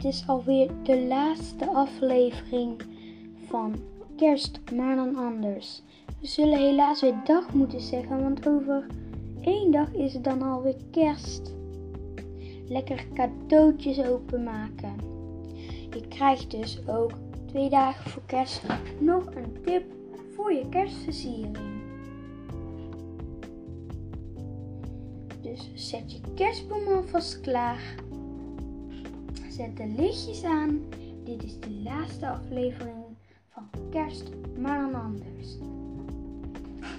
dit is alweer de laatste aflevering van Kerst, maar dan anders. We zullen helaas weer dag moeten zeggen, want over één dag is het dan alweer kerst. Lekker cadeautjes openmaken. Je krijgt dus ook twee dagen voor kerst nog een tip voor je kerstversiering. Dus zet je kerstboom alvast klaar. Zet de lichtjes aan. Dit is de laatste aflevering van Kerst, maar dan anders.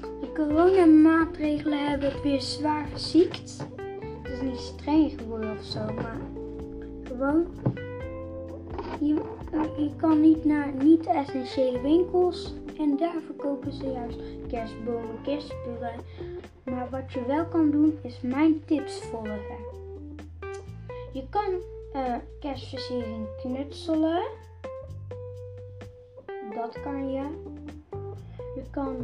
De coronamaatregelen hebben het weer zwaar verziekt. Het is niet streng geworden of zo, maar gewoon. Je, je kan niet naar niet-essentiële winkels en daar verkopen ze juist kerstbomen, kerstspullen. Maar wat je wel kan doen is mijn tips volgen. Je kan uh, kerstversiering knutselen. Dat kan je. Je kan,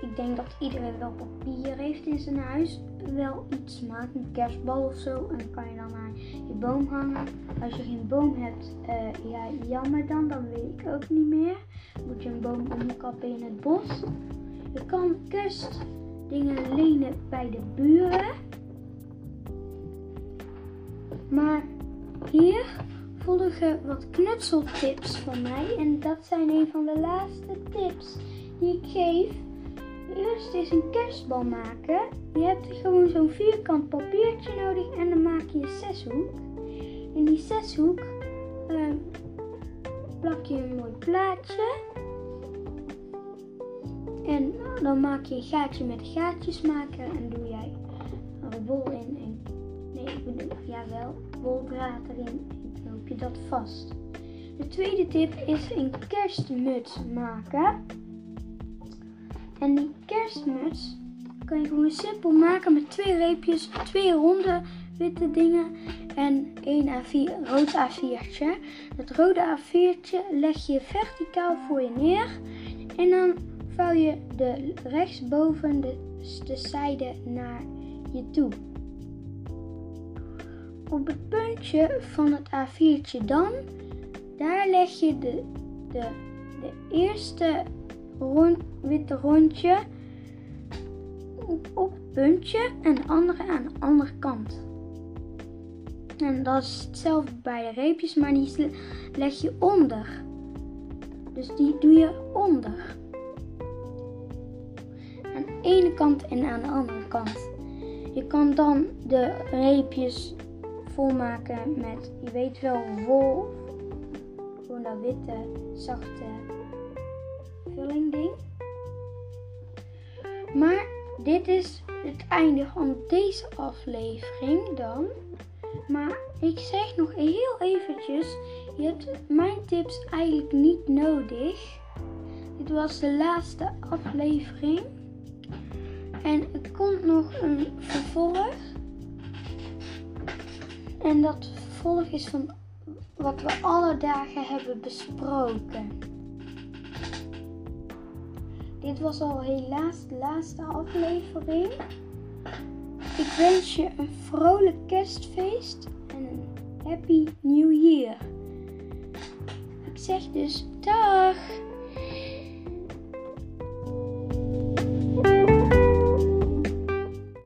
ik denk dat iedereen wel papier heeft in zijn huis. Wel iets maken, een kerstbal of zo. En kan je dan aan je boom hangen. Als je geen boom hebt, uh, ja, jammer dan, dan weet ik ook niet meer. Moet je een boom omkappen in het bos. Je kan kerstdingen lenen bij de buren. Maar wat knutseltips van mij. En dat zijn een van de laatste tips die ik geef. Eerst is een kerstbal maken. Je hebt gewoon zo'n vierkant papiertje nodig en dan maak je een zeshoek. In die zeshoek uh, plak je een mooi plaatje. En dan maak je een gaatje met gaatjes maken en doe jij een wol in. Bedoel, jawel, woldraad erin en je dat vast. De tweede tip is een kerstmuts maken. En die kerstmuts kan je gewoon simpel maken met twee reepjes, twee ronde witte dingen en één A4, rood A4'tje. Dat rode A4'tje leg je verticaal voor je neer en dan vouw je de rechtsboven de, de zijde naar je toe. Op het puntje van het A4'tje dan, daar leg je de, de, de eerste rond, witte rondje op, op het puntje en de andere aan de andere kant. En dat is hetzelfde bij de reepjes, maar die leg je onder. Dus die doe je onder. Aan de ene kant en aan de andere kant. Je kan dan de reepjes volmaken met, je weet wel, wol. Gewoon dat witte, zachte vulling ding. Maar dit is het einde van deze aflevering dan. Maar ik zeg nog heel eventjes, je hebt mijn tips eigenlijk niet nodig. Dit was de laatste aflevering. En er komt nog een vervolg. En dat vervolg is van wat we alle dagen hebben besproken. Dit was al helaas de laatste aflevering. Ik wens je een vrolijk kerstfeest en een happy new year. Ik zeg dus dag!